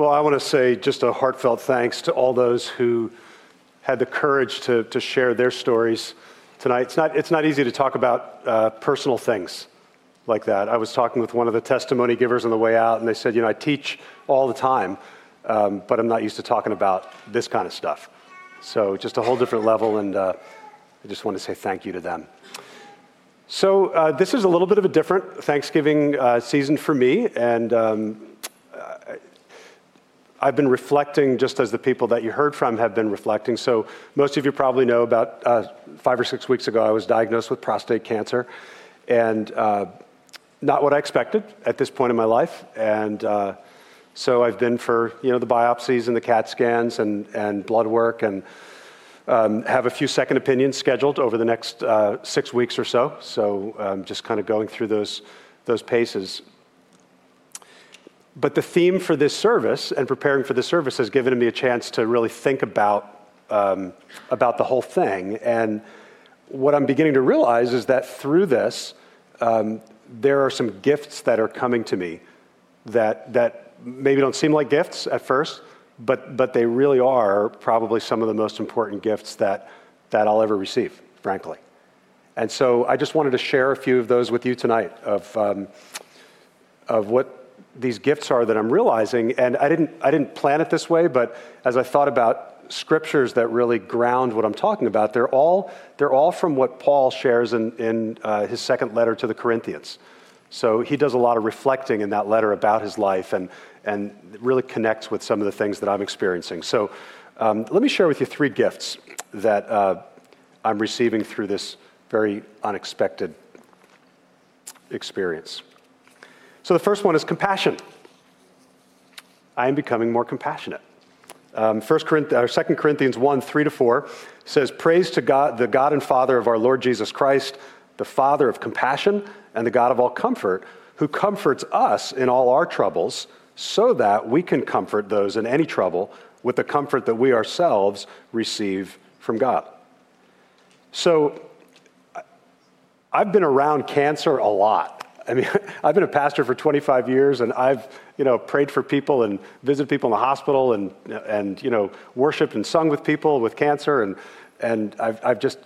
Well, I want to say just a heartfelt thanks to all those who had the courage to, to share their stories tonight. It's not, it's not easy to talk about uh, personal things like that. I was talking with one of the testimony givers on the way out, and they said, You know, I teach all the time, um, but I'm not used to talking about this kind of stuff. So, just a whole different level, and uh, I just want to say thank you to them. So, uh, this is a little bit of a different Thanksgiving uh, season for me, and um, I've been reflecting just as the people that you heard from have been reflecting. So, most of you probably know about uh, five or six weeks ago, I was diagnosed with prostate cancer, and uh, not what I expected at this point in my life. And uh, so, I've been for you know the biopsies and the CAT scans and, and blood work, and um, have a few second opinions scheduled over the next uh, six weeks or so. So, um, just kind of going through those those paces. But the theme for this service and preparing for this service has given me a chance to really think about, um, about the whole thing. And what I'm beginning to realize is that through this, um, there are some gifts that are coming to me that, that maybe don't seem like gifts at first, but, but they really are probably some of the most important gifts that, that I'll ever receive, frankly. And so I just wanted to share a few of those with you tonight of, um, of what these gifts are that I'm realizing. And I didn't, I didn't plan it this way, but as I thought about scriptures that really ground what I'm talking about, they're all, they're all from what Paul shares in, in uh, his second letter to the Corinthians. So he does a lot of reflecting in that letter about his life and, and really connects with some of the things that I'm experiencing. So um, let me share with you three gifts that uh, I'm receiving through this very unexpected experience. So the first one is compassion. I am becoming more compassionate. Um, 1 Corinthians, 2 Corinthians 1 3 to 4 says, Praise to God, the God and Father of our Lord Jesus Christ, the Father of compassion and the God of all comfort, who comforts us in all our troubles, so that we can comfort those in any trouble with the comfort that we ourselves receive from God. So I've been around cancer a lot. I mean, I've been a pastor for 25 years, and I've, you know, prayed for people and visited people in the hospital, and and you know, worshipped and sung with people with cancer, and and I've I've just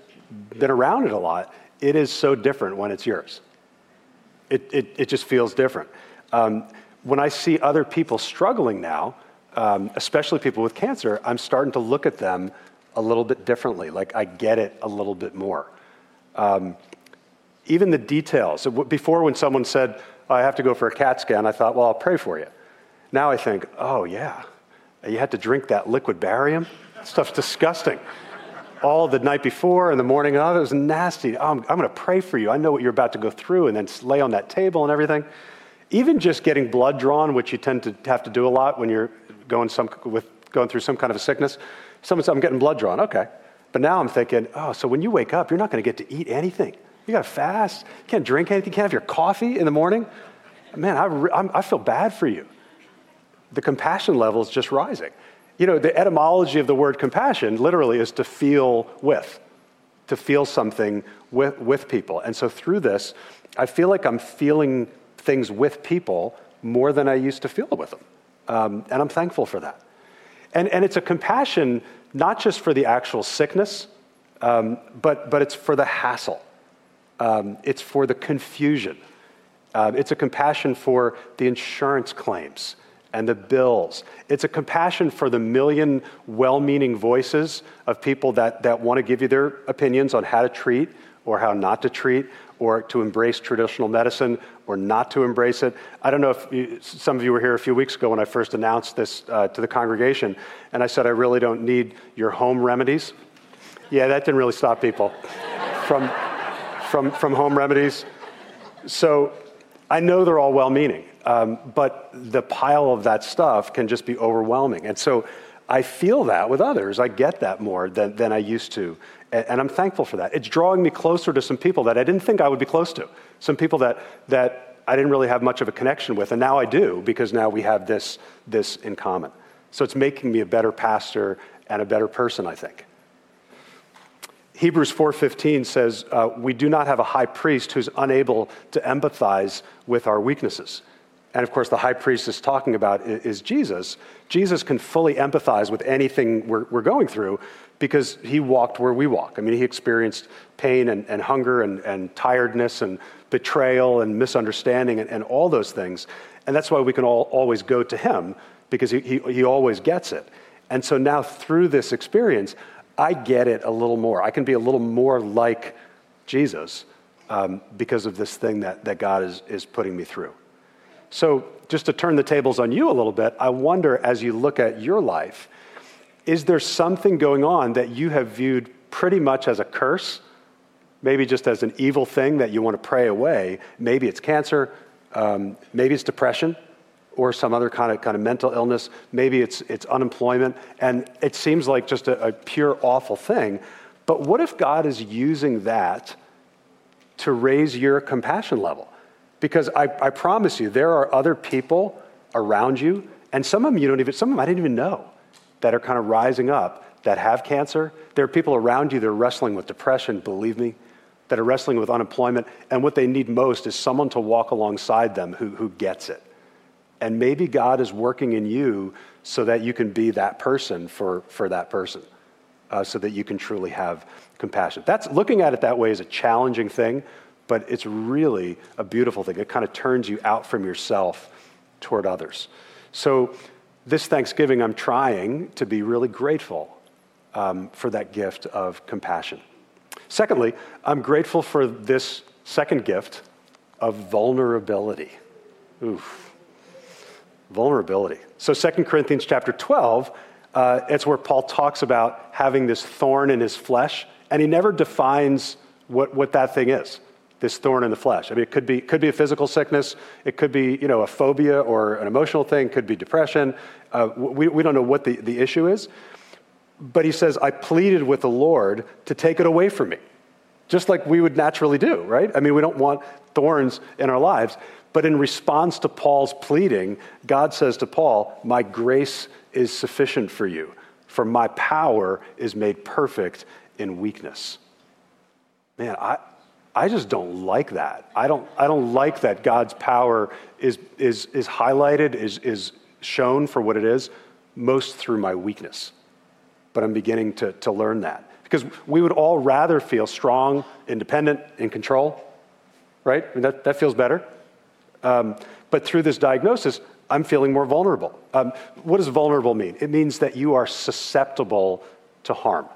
been around it a lot. It is so different when it's yours. It it it just feels different. Um, when I see other people struggling now, um, especially people with cancer, I'm starting to look at them a little bit differently. Like I get it a little bit more. Um, even the details. Before, when someone said, oh, I have to go for a CAT scan, I thought, well, I'll pray for you. Now I think, oh, yeah, you had to drink that liquid barium? That stuff's disgusting. All the night before and the morning of, it was nasty. Oh, I'm, I'm going to pray for you. I know what you're about to go through, and then lay on that table and everything. Even just getting blood drawn, which you tend to have to do a lot when you're going, some, with, going through some kind of a sickness. Someone said, I'm getting blood drawn. Okay. But now I'm thinking, oh, so when you wake up, you're not going to get to eat anything. You got to fast. You can't drink anything. You can't have your coffee in the morning. Man, I, I feel bad for you. The compassion level is just rising. You know, the etymology of the word compassion literally is to feel with, to feel something with, with people. And so through this, I feel like I'm feeling things with people more than I used to feel with them. Um, and I'm thankful for that. And, and it's a compassion not just for the actual sickness, um, but, but it's for the hassle. Um, it's for the confusion. Uh, it's a compassion for the insurance claims and the bills. It's a compassion for the million well meaning voices of people that, that want to give you their opinions on how to treat or how not to treat or to embrace traditional medicine or not to embrace it. I don't know if you, some of you were here a few weeks ago when I first announced this uh, to the congregation, and I said, I really don't need your home remedies. Yeah, that didn't really stop people from from, from home remedies. So I know they're all well meaning, um, but the pile of that stuff can just be overwhelming. And so I feel that with others. I get that more than, than I used to. And, and I'm thankful for that. It's drawing me closer to some people that I didn't think I would be close to, some people that, that I didn't really have much of a connection with. And now I do because now we have this, this in common. So it's making me a better pastor and a better person, I think. Hebrews 4:15 says, uh, "We do not have a high priest who's unable to empathize with our weaknesses." and of course the high priest is talking about is Jesus, Jesus can fully empathize with anything we're, we're going through because he walked where we walk. I mean, he experienced pain and, and hunger and, and tiredness and betrayal and misunderstanding and, and all those things. And that's why we can all, always go to him because he, he, he always gets it. And so now through this experience, I get it a little more. I can be a little more like Jesus um, because of this thing that, that God is, is putting me through. So, just to turn the tables on you a little bit, I wonder as you look at your life, is there something going on that you have viewed pretty much as a curse? Maybe just as an evil thing that you want to pray away. Maybe it's cancer, um, maybe it's depression or some other kind of, kind of mental illness. Maybe it's, it's unemployment. And it seems like just a, a pure awful thing. But what if God is using that to raise your compassion level? Because I, I promise you, there are other people around you, and some of them you don't even, some of them I didn't even know, that are kind of rising up that have cancer. There are people around you that are wrestling with depression, believe me, that are wrestling with unemployment, and what they need most is someone to walk alongside them who, who gets it. And maybe God is working in you so that you can be that person for, for that person, uh, so that you can truly have compassion. That's looking at it that way is a challenging thing, but it's really a beautiful thing. It kind of turns you out from yourself toward others. So this Thanksgiving, I'm trying to be really grateful um, for that gift of compassion. Secondly, I'm grateful for this second gift of vulnerability. Oof. Vulnerability. So 2 Corinthians chapter 12, uh, it's where Paul talks about having this thorn in his flesh, and he never defines what, what that thing is this thorn in the flesh. I mean, it could be, could be a physical sickness, it could be you know, a phobia or an emotional thing, could be depression. Uh, we, we don't know what the, the issue is. But he says, I pleaded with the Lord to take it away from me, just like we would naturally do, right? I mean, we don't want thorns in our lives. But in response to Paul's pleading, God says to Paul, My grace is sufficient for you, for my power is made perfect in weakness. Man, I, I just don't like that. I don't, I don't like that God's power is, is, is highlighted, is, is shown for what it is, most through my weakness. But I'm beginning to, to learn that. Because we would all rather feel strong, independent, in control, right? I mean, that, that feels better. Um, but through this diagnosis, I'm feeling more vulnerable. Um, what does vulnerable mean? It means that you are susceptible to harm,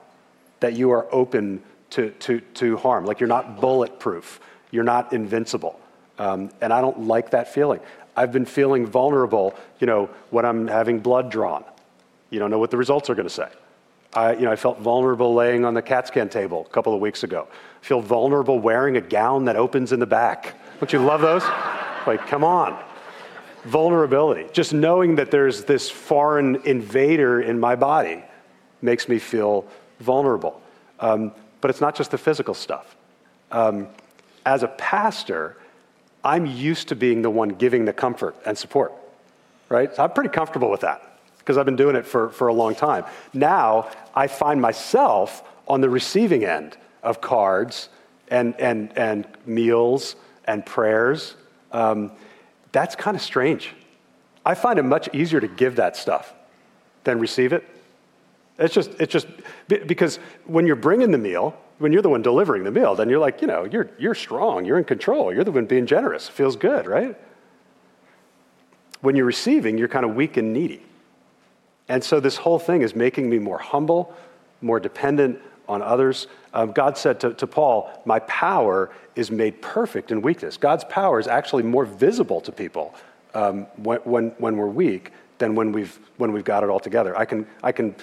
that you are open to, to, to harm. Like you're not bulletproof, you're not invincible. Um, and I don't like that feeling. I've been feeling vulnerable, you know, when I'm having blood drawn. You don't know what the results are going to say. I, you know, I felt vulnerable laying on the CAT scan table a couple of weeks ago. I feel vulnerable wearing a gown that opens in the back. Don't you love those? Like, come on. Vulnerability. Just knowing that there's this foreign invader in my body makes me feel vulnerable. Um, but it's not just the physical stuff. Um, as a pastor, I'm used to being the one giving the comfort and support, right? So I'm pretty comfortable with that because I've been doing it for, for a long time. Now I find myself on the receiving end of cards and, and, and meals and prayers. Um, that's kind of strange. I find it much easier to give that stuff than receive it. It's just, it's just because when you're bringing the meal, when you're the one delivering the meal, then you're like, you know, you're, you're strong, you're in control, you're the one being generous. It feels good, right? When you're receiving, you're kind of weak and needy. And so this whole thing is making me more humble, more dependent on others. Um, God said to, to Paul, My power is made perfect in weakness. God's power is actually more visible to people um, when, when, when we're weak than when we've, when we've got it all together. I can, I can,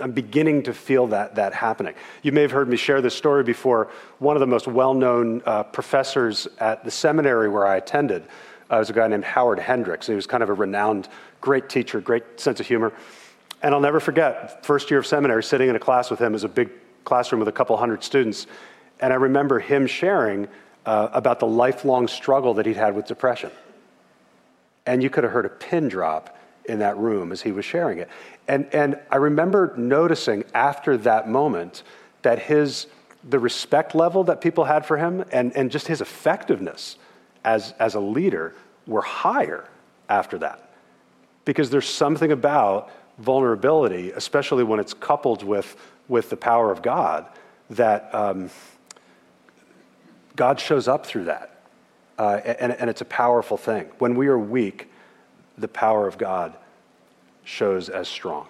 I'm beginning to feel that, that happening. You may have heard me share this story before. One of the most well known uh, professors at the seminary where I attended uh, was a guy named Howard Hendricks. He was kind of a renowned, great teacher, great sense of humor. And I'll never forget, first year of seminary, sitting in a class with him as a big classroom with a couple hundred students. And I remember him sharing uh, about the lifelong struggle that he'd had with depression. And you could have heard a pin drop in that room as he was sharing it. And, and I remember noticing after that moment that his, the respect level that people had for him and, and just his effectiveness as, as a leader were higher after that. Because there's something about vulnerability, especially when it's coupled with, with the power of God, that um, God shows up through that. Uh, and, and it's a powerful thing. When we are weak, the power of God shows as strong.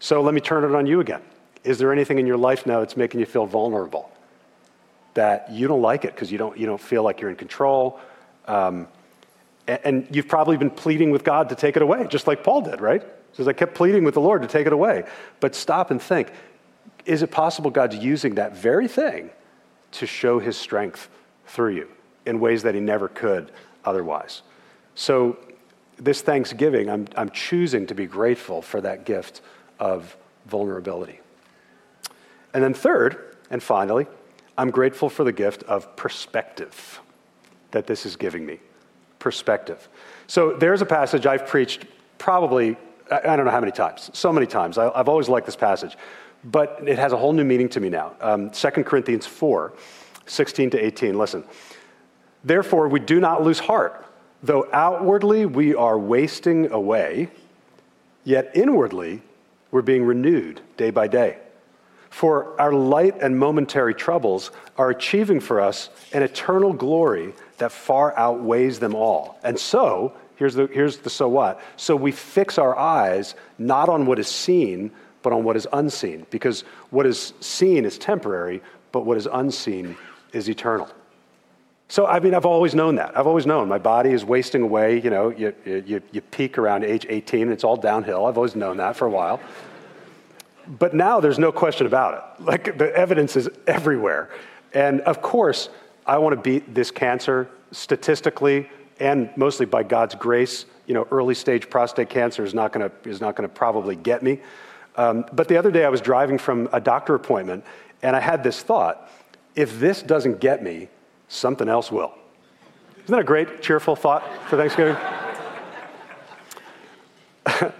So let me turn it on you again. Is there anything in your life now that's making you feel vulnerable? That you don't like it because you don't, you don't feel like you're in control? Um, and, and, you've probably been pleading with God to take it away, just like Paul did, right? Says, I kept pleading with the Lord to take it away. But stop and think is it possible God's using that very thing to show his strength through you in ways that he never could otherwise? So, this Thanksgiving, I'm, I'm choosing to be grateful for that gift of vulnerability. And then, third, and finally, I'm grateful for the gift of perspective that this is giving me. Perspective. So, there's a passage I've preached probably, I don't know how many times, so many times. I, have always liked this passage, but it has a whole new meaning to me now. Um, 2 Corinthians 4 16 to 18. Listen. Therefore, we do not lose heart. Though outwardly we are wasting away, yet inwardly we're being renewed day by day. For our light and momentary troubles are achieving for us an eternal glory that far outweighs them all. And so, here's the, here's the so what. So we fix our eyes not on what is seen, but on what is unseen. Because what is seen is temporary, but what is unseen is eternal. So, I mean, I've always known that. I've always known my body is wasting away. You know, you, you, you peak around age 18, and it's all downhill. I've always known that for a while. But now there's no question about it. Like, the evidence is everywhere. And of course, I want to beat this cancer statistically and mostly by God's grace. You know, early stage prostate cancer is not going to, is not going to probably get me. Um, but the other day I was driving from a doctor appointment, and I had this thought if this doesn't get me, something else will. Isn't that a great, cheerful thought for Thanksgiving?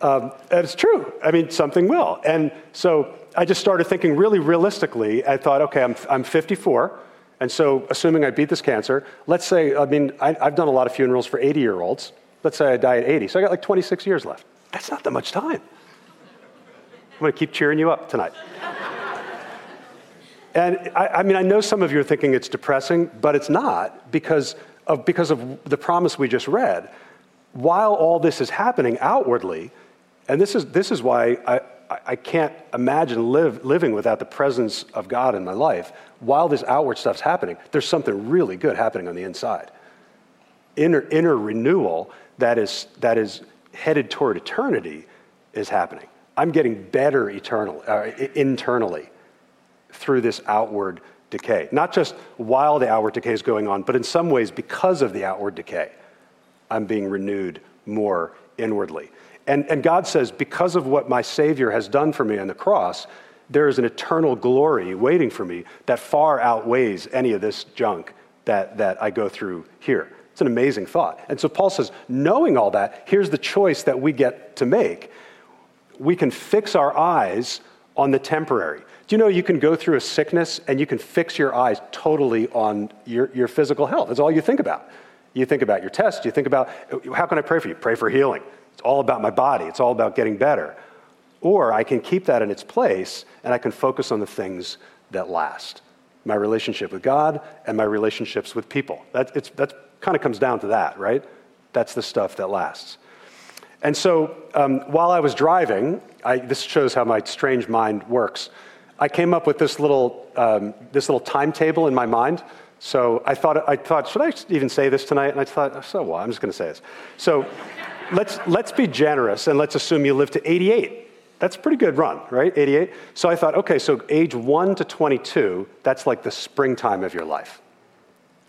um, it's true. I mean, something will. And so I just started thinking really realistically. I thought, okay, I'm, I'm 54. And so, assuming I beat this cancer, let's say, I mean, I, have done a lot of funerals for 80 year olds. Let's say I die at 80. So I got like 26 years left. That's not that much time. I'm going to keep cheering you up tonight. And I, I, mean, I know some of you are thinking it's depressing, but it's not because of, because of the promise we just read. While all this is happening outwardly, and this is, this is why I, I can't imagine live, living without the presence of God in my life. While this outward stuff's happening, there's something really good happening on the inside. Inner, inner renewal that is, that is headed toward eternity is happening. I'm getting better eternal, uh, internally through this outward decay. Not just while the outward decay is going on, but in some ways because of the outward decay, I'm being renewed more inwardly. And, and God says, because of what my Savior has done for me on the cross, there is an eternal glory waiting for me that far outweighs any of this junk that, that I go through here. It's an amazing thought. And so Paul says, knowing all that, here's the choice that we get to make. We can fix our eyes on the temporary. Do you know you can go through a sickness and you can fix your eyes totally on your, your physical health? That's all you think about. You think about your test, you think about how can I pray for you? Pray for healing. It's all about my body, it's all about getting better. Or I can keep that in its place and I can focus on the things that last my relationship with God and my relationships with people. That, it's, that kind of comes down to that, right? That's the stuff that lasts. And so um, while I was driving, I, this shows how my strange mind works. I came up with this little, um, this little timetable in my mind. So I thought, I thought, should I even say this tonight? And I thought, so what? I'm just going to say this. So let's, let's be generous and let's assume you live to 88. That's a pretty good run, right? 88. So I thought, okay, so age 1 to 22, that's like the springtime of your life,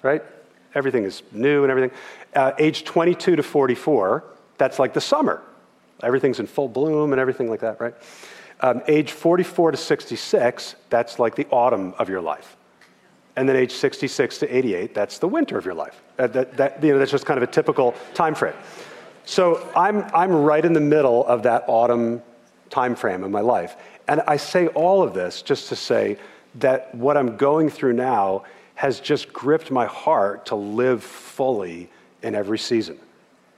right? Everything is new and everything. Uh, age 22 to 44, that's like the summer. Everything's in full bloom and everything like that, right? Um, age 44 to 66, that's like the autumn of your life. And then age 66 to 88, that's the winter of your life. Uh, that, that, you know, that's just kind of a typical time frame. So I'm, I'm right in the middle of that autumn time frame in my life. And I say all of this just to say that what I'm going through now has just gripped my heart to live fully in every season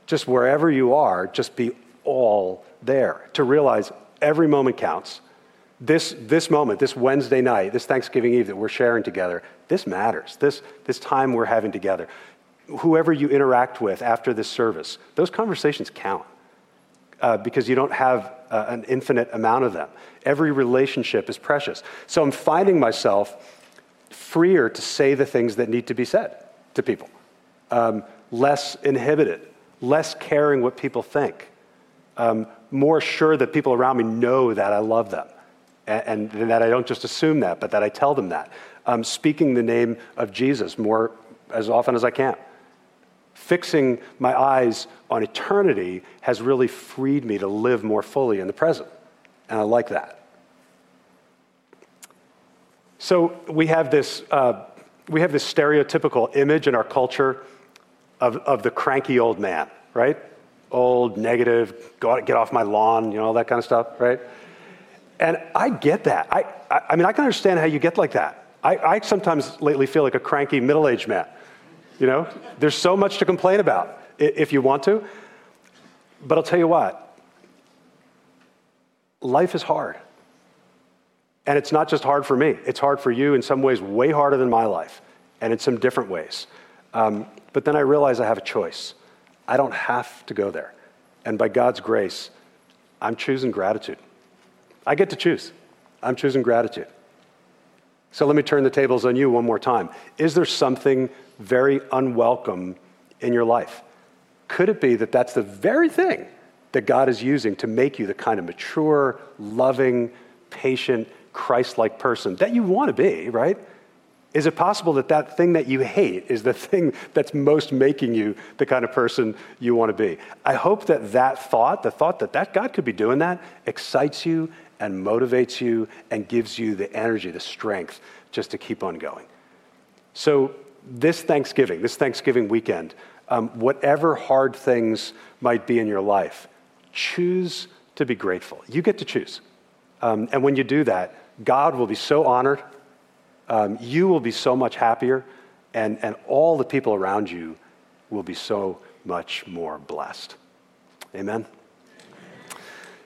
just wherever you are, just be all there. To realize every moment counts. This, this moment, this Wednesday night, this Thanksgiving Eve that we're sharing together, this matters. This, this time we're having together. Whoever you interact with after this service, those conversations count uh, because you don't have uh, an infinite amount of them. Every relationship is precious. So I'm finding myself freer to say the things that need to be said to people, um, less inhibited, less caring what people think, um, more sure that people around me know that I love them and, and, that I don't just assume that, but that I tell them that. Um, speaking the name of Jesus more as often as I can. Fixing my eyes on eternity has really freed me to live more fully in the present. And I like that. So we have this, uh, we have this stereotypical image in our culture of, of the cranky old man, right? Old, negative, go out, get off my lawn, you know, all that kind of stuff, right? And I get that. I, I, I mean, I can understand how you get like that. I, I sometimes lately feel like a cranky middle aged man. You know, there's so much to complain about if you want to. But I'll tell you what, life is hard. And it's not just hard for me, it's hard for you in some ways, way harder than my life, and in some different ways. Um, but then I realize I have a choice. I don't have to go there. And by God's grace, I'm choosing gratitude. I get to choose. I'm choosing gratitude. So let me turn the tables on you one more time. Is there something very unwelcome in your life? Could it be that that's the very thing that God is using to make you the kind of mature, loving, patient, Christ like person that you want to be, right? Is it possible that that thing that you hate is the thing that's most making you the kind of person you want to be? I hope that that thought, the thought that, that God could be doing that, excites you and motivates you and gives you the energy, the strength just to keep on going. So, this Thanksgiving, this Thanksgiving weekend, um, whatever hard things might be in your life, choose to be grateful. You get to choose. Um, and when you do that, God will be so honored. Um, you will be so much happier. And, and all the people around you will be so much more blessed. Amen.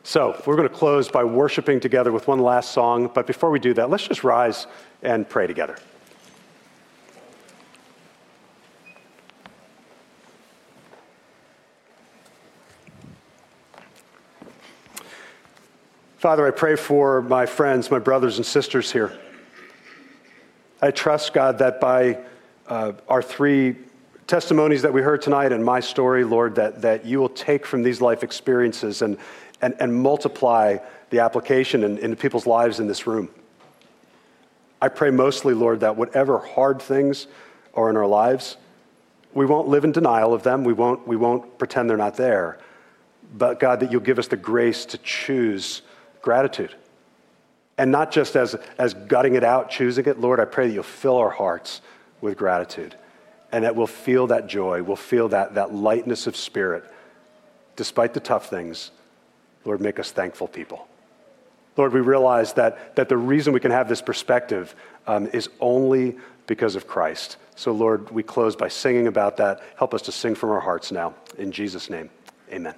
So, we're going to close by worshiping together with one last song. But before we do that, let's just rise and pray together. Father, I pray for my friends, my brothers and sisters here. I trust, God, that by uh, our three testimonies that we heard tonight and my story, Lord, that, that you will take from these life experiences and, and, and multiply the application in, into people's lives in this room. I pray mostly, Lord, that whatever hard things are in our lives, we won't live in denial of them. We won't, we won't pretend they're not there. But God, that you'll give us the grace to choose gratitude. And not just as, as gutting it out, choosing it. Lord, I pray that you'll fill our hearts with gratitude and that we'll feel that joy, we'll feel that, that lightness of spirit. Despite the tough things, Lord, make us thankful people. Lord, we realize that, that the reason we can have this perspective um, is only because of Christ. So, Lord, we close by singing about that. Help us to sing from our hearts now. In Jesus' name, amen.